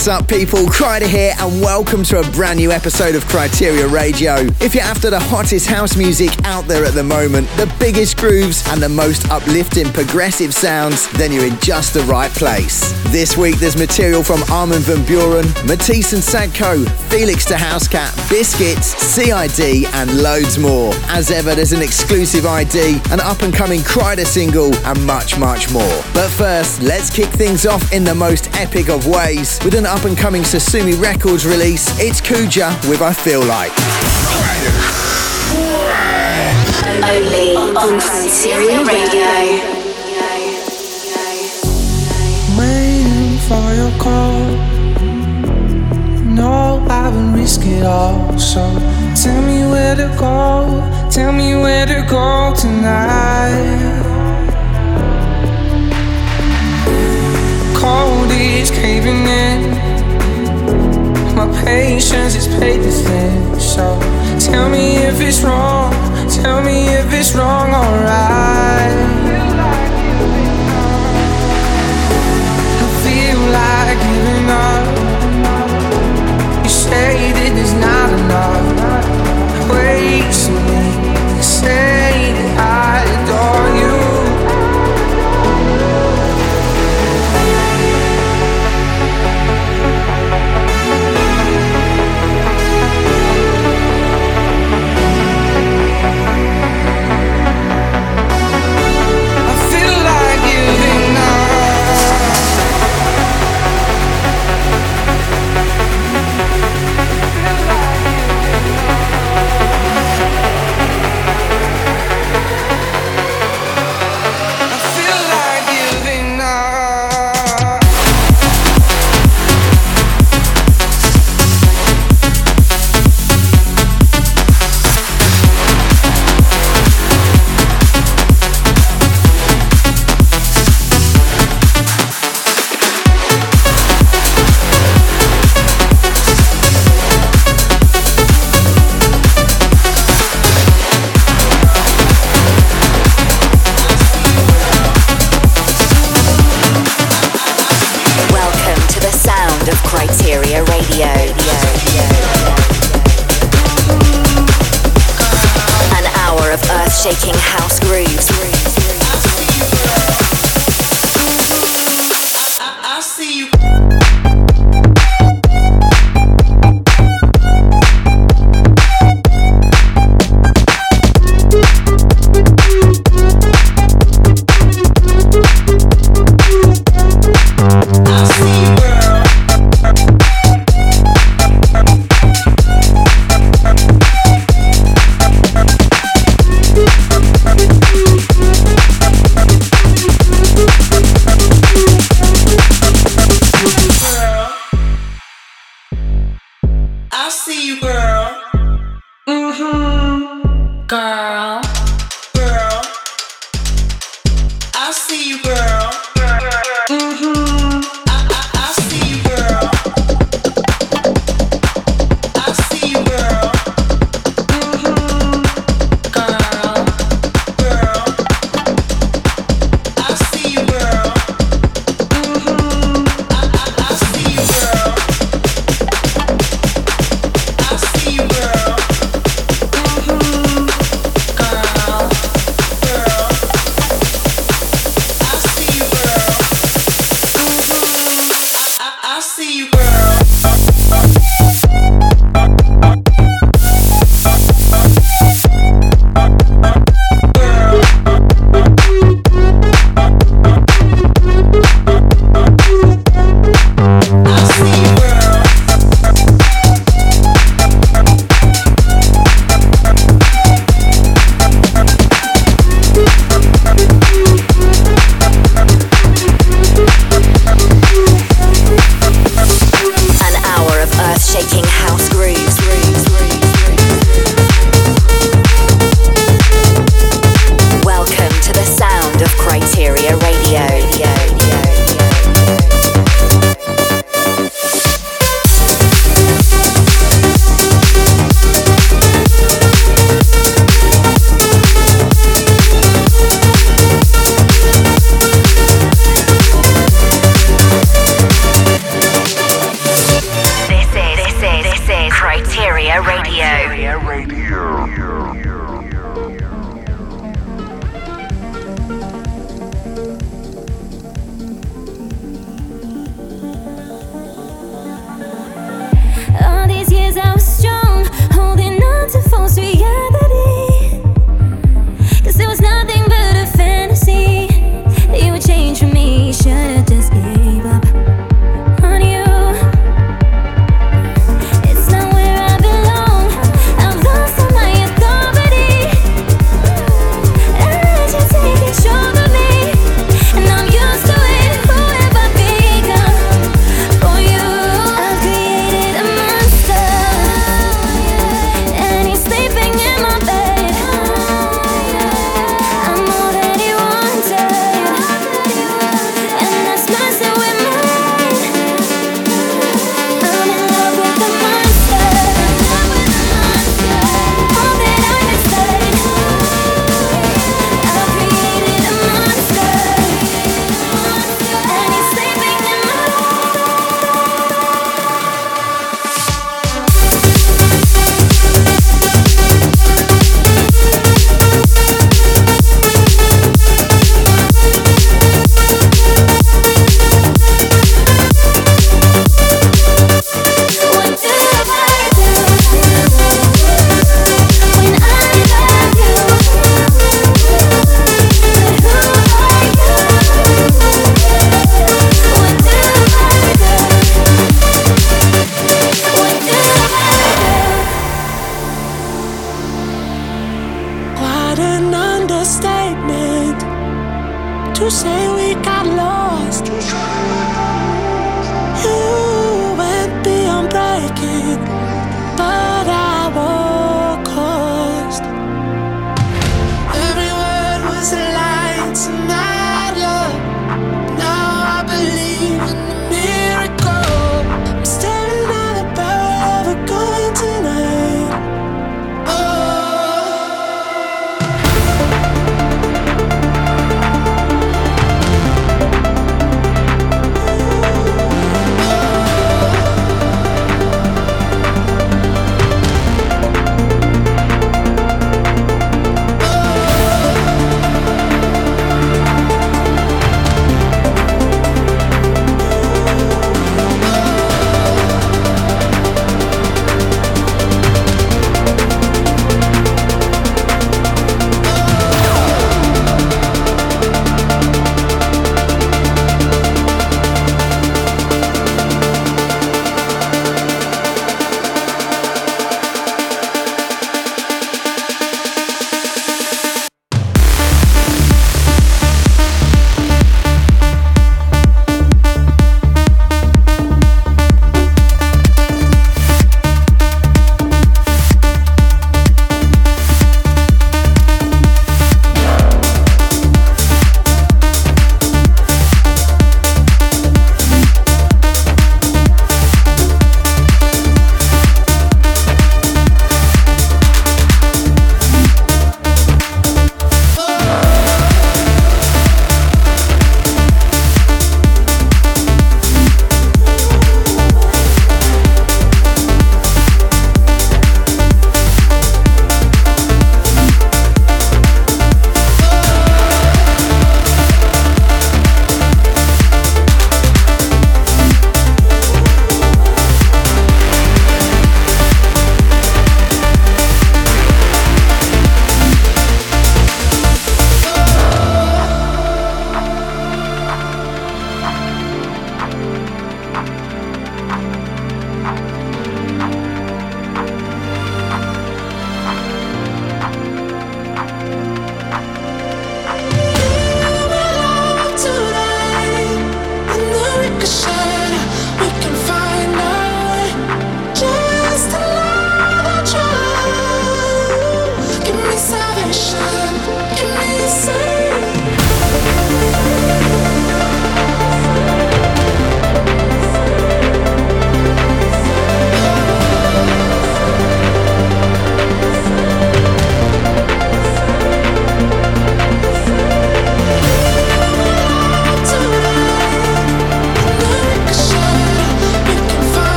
What's up, people? Kryder here, and welcome to a brand new episode of Kryteria Radio. If you're after the hottest house music out there at the moment, the biggest grooves, and the most uplifting progressive sounds, then you're in just the right place. This week, there's material from Armin van Buuren, Matisse and Sadko, Felix the Housecat, Biscits, CID, and loads more. As ever, there's an exclusive ID, an up and coming Kryder single, and much, much more. But first, let's kick things off in the most epic of ways with an up and coming Sosumi Records release. It's Kuja with I Feel Like. Only on Kryteria Radio. Call. No, I would risk it all. So tell me where to go. Tell me where to go tonight. cold is caving in. My patience is paper thin. So tell me if it's wrong. Tell me if it's wrong, alright. I giving up.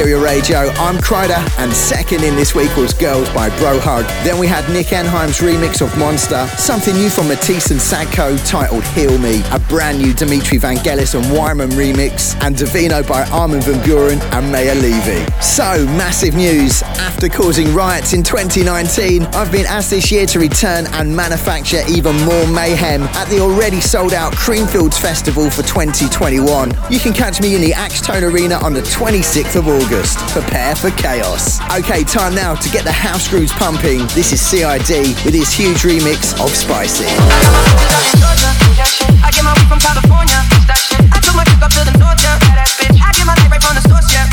Radio. I'm Kryder, and second in this week was Girls by Bro Hug. Then we had Nick Enheim's remix of Monster, something new from Matisse and Sadko titled Heal Me, a brand new Dimitri Vangelis and Wyman remix, and Divino by Armin van Buuren and Maya Levy. So, massive news. After causing riots in 2019, I've been asked this year to return and manufacture even more mayhem at the already sold out Creamfields Festival for 2021. You can catch me in the Axtone Arena on the 26th of August. August. Prepare for chaos. Okay, time now to get the house grooves pumping. This is CID with his huge remix of Spicy. I get my weed from California, that shit. I took my up to the north, yeah, bitch. I get my right from the source, yeah.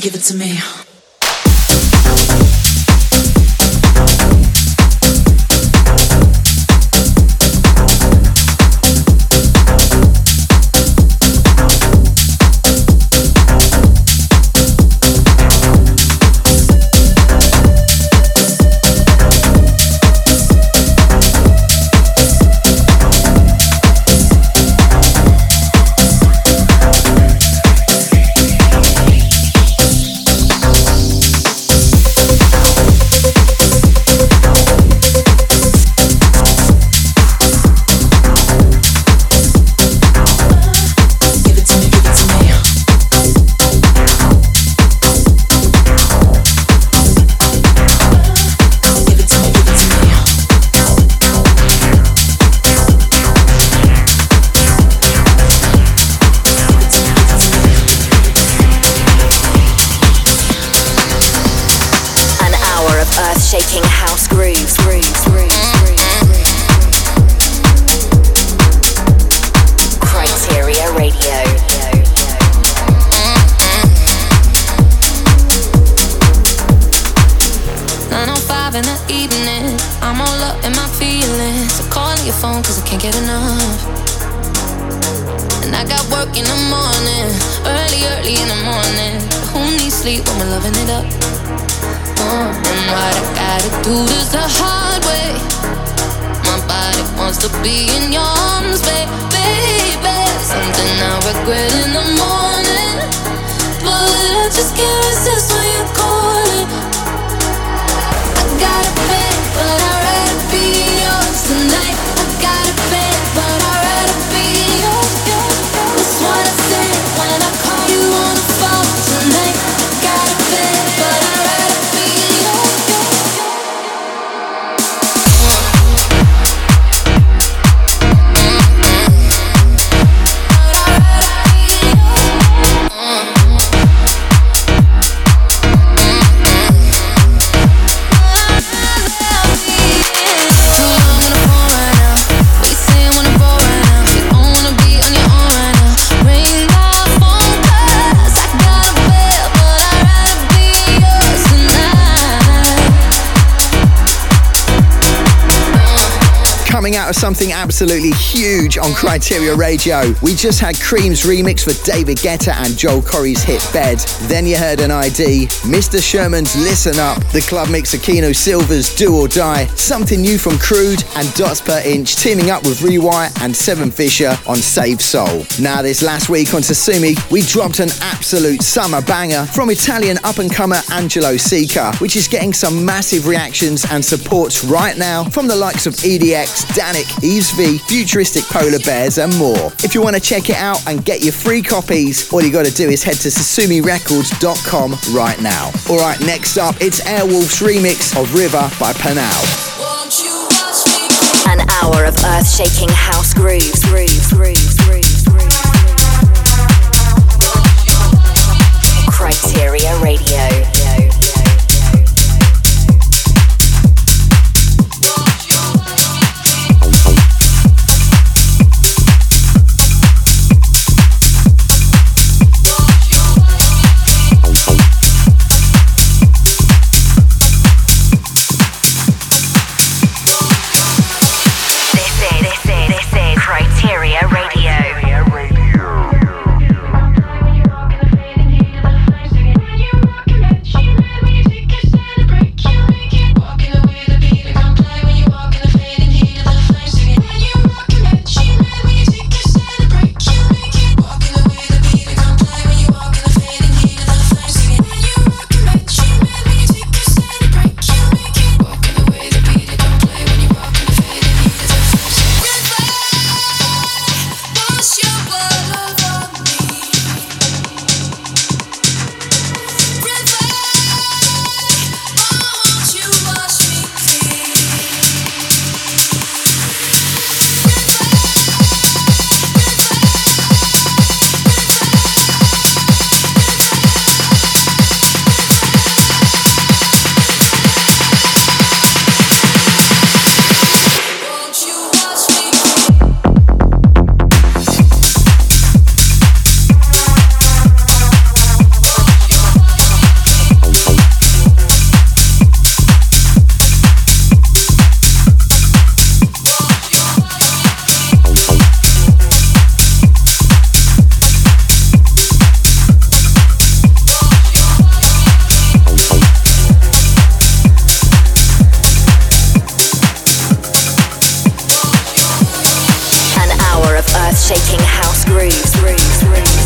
Give it to me, something absolutely huge on Kryteria Radio. We just had Cream's remix for David Guetta and Joel Corry's hit Bed. Then you heard an ID, Mr. Sherman's Listen Up, the club mix Akino Silver's Do or Die, something new from Crude and Dots Per Inch teaming up with Rewire and Seven Fisher on Save Soul. Now this last week on Sosumi, we dropped an absolute summer banger from Italian up-and-comer Angelo Seeker, which is getting some massive reactions and supports right now from the likes of EDX, Dannic, Yves V, Futuristic Polar Bears and more. If you want to check it out and get your free copies, all you got to do is head to sosumirecords.com right now. Alright, next up, it's Airwolf's remix of River by Panal. An hour of earth-shaking house grooves, grooves, grooves, grooves, grooves. Kryteria Radio. earth shaking house grooves. grooves, grooves.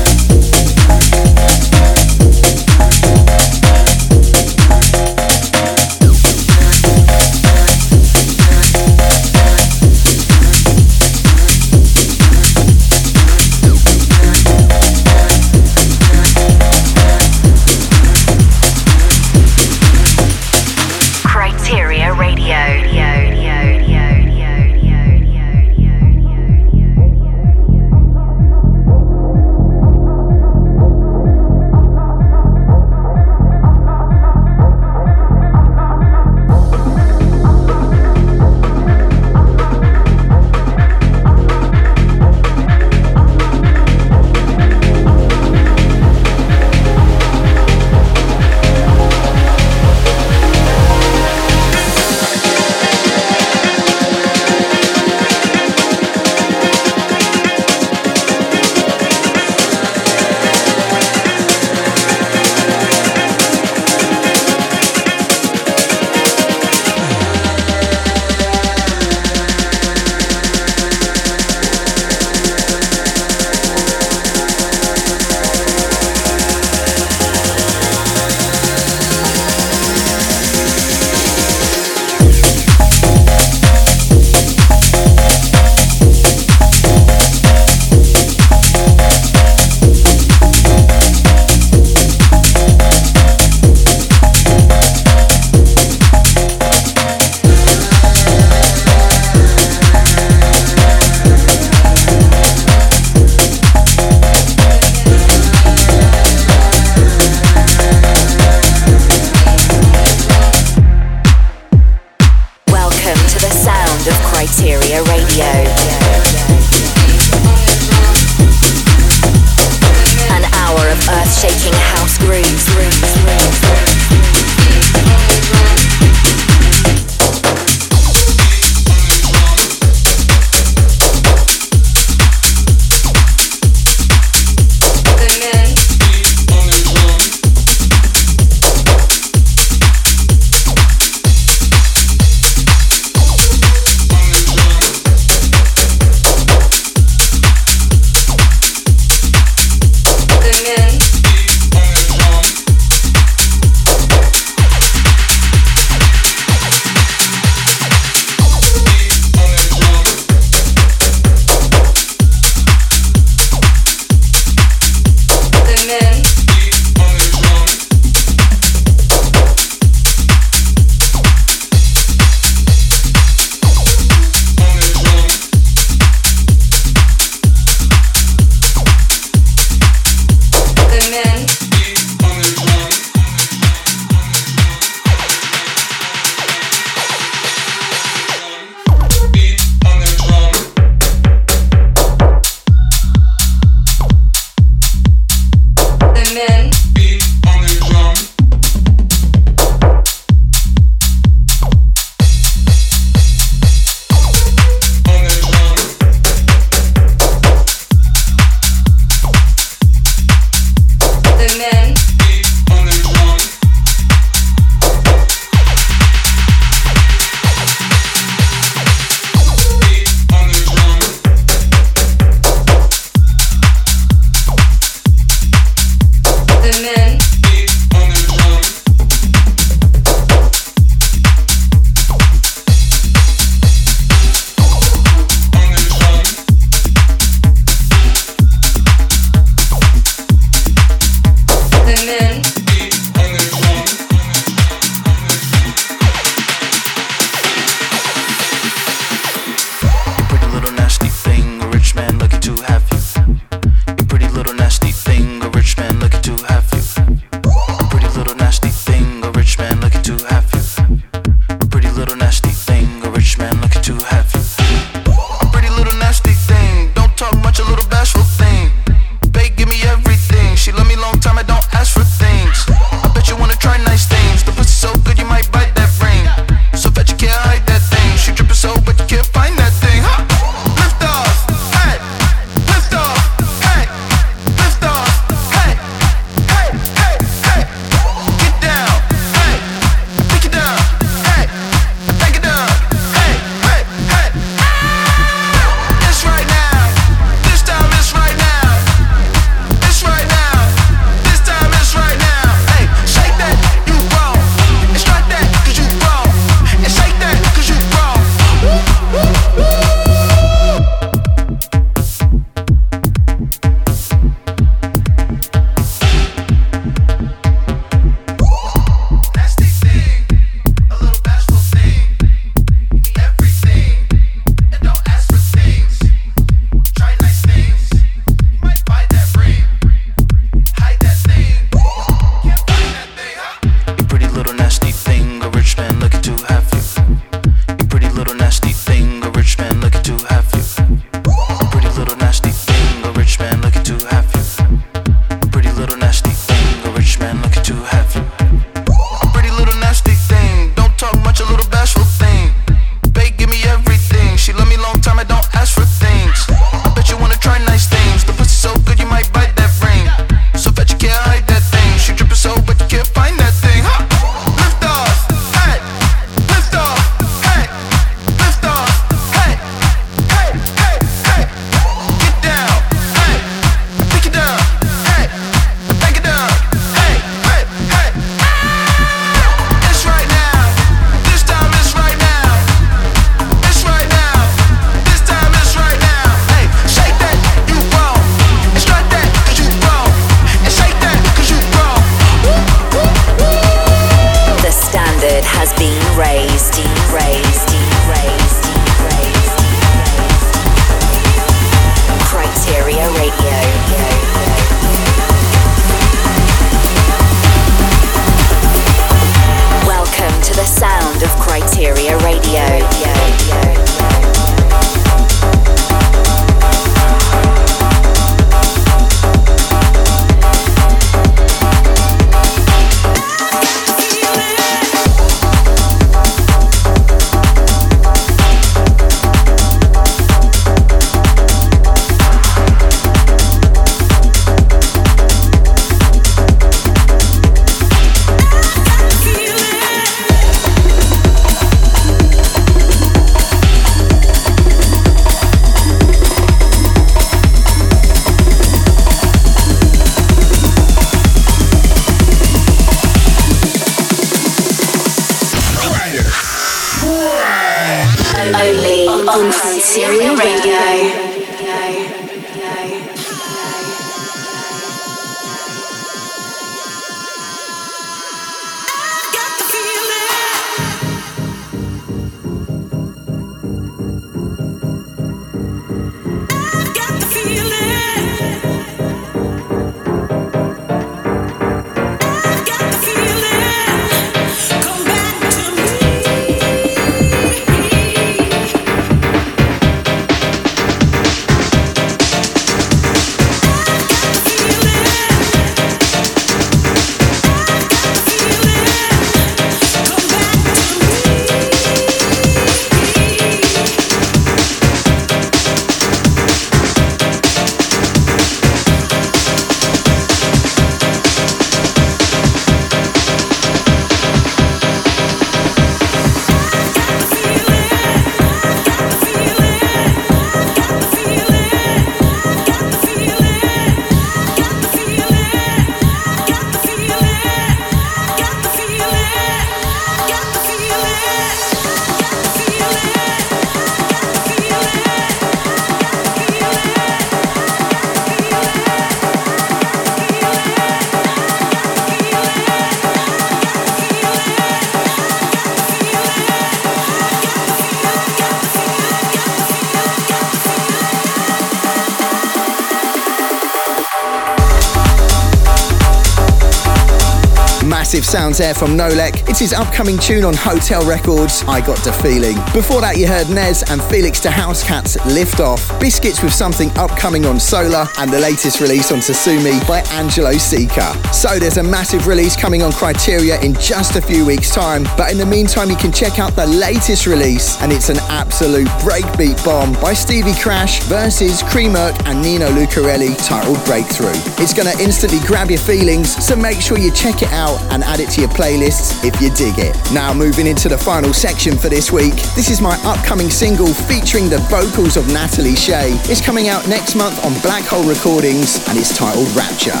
Sounds there from Nolek. It's his upcoming tune on Hotel Records, I Got the Feeling. Before that, you heard Nez and Felix Da Housecat's Lift Off, Biscits with something upcoming on Solar, and the latest release on Sosumi by Angelo Sika. So there's a massive release coming on Kryteria in just a few weeks' time, but in the meantime, you can check out the latest release, and it's an absolute breakbeat bomb by Stevie Crash versus Creamerk and Nino Lucarelli titled Breakthrough. It's gonna instantly grab your feelings, so make sure you check it out and add it to your playlists if you dig it. Now, moving into the final section for this week, this is my upcoming single featuring the vocals of Natalie Shea. It's coming out next month on Black Hole Recordings and it's titled Rapture.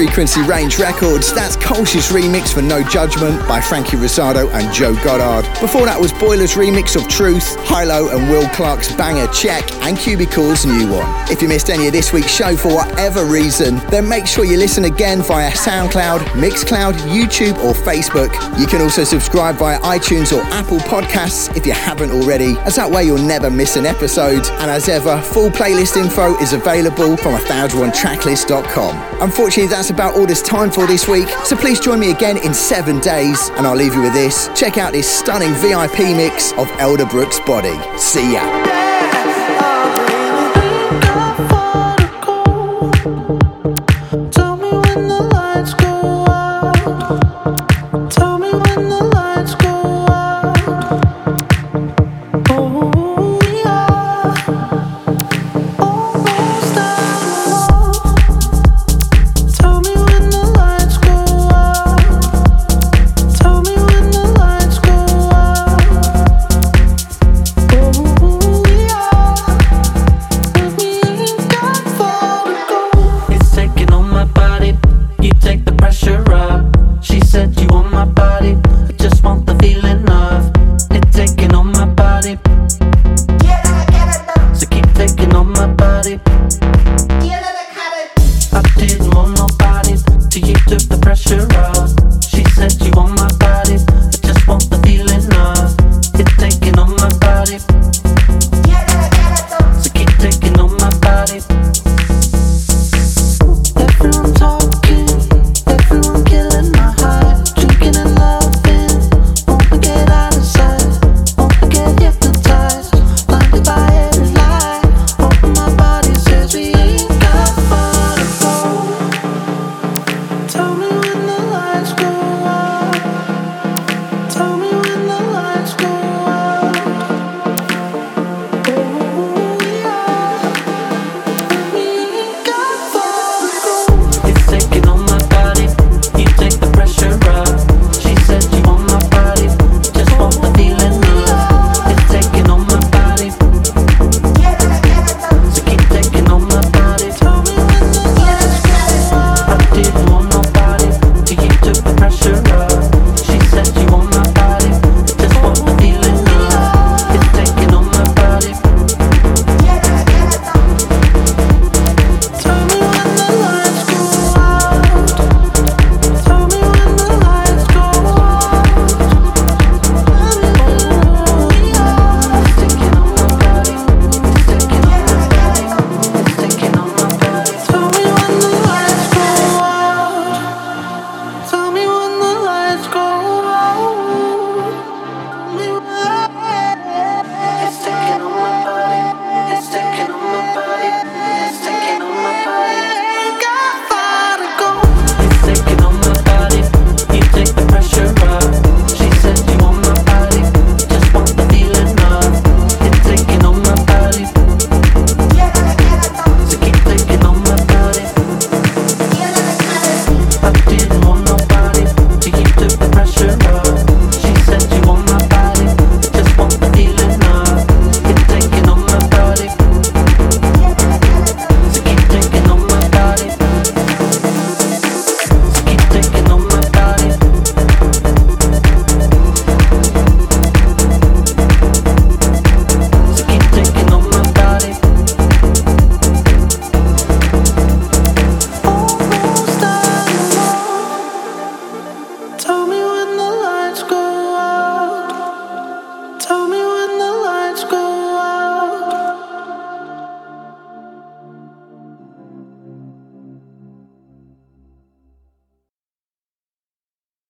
Frequency Range Records. That's Colch's remix for No Judgment by Frankie Rosado and Joe Goddard. Before that was Boiler's remix of Truth, Hilo and Will Clarke's banger Check, and Cubicle's new one. If you missed any of this week's show for whatever reason, then make sure you listen again via SoundCloud, Mixcloud, YouTube, or Facebook. You can also subscribe via iTunes or Apple Podcasts if you haven't already, as that way you'll never miss an episode. And as ever, full playlist info is available from 1001tracklist.com. Unfortunately, that's about all there's time for this week, so please join me again in seven days, and I'll leave you with this. Check out this stunning VIP mix of Elderbrook's Body. See ya.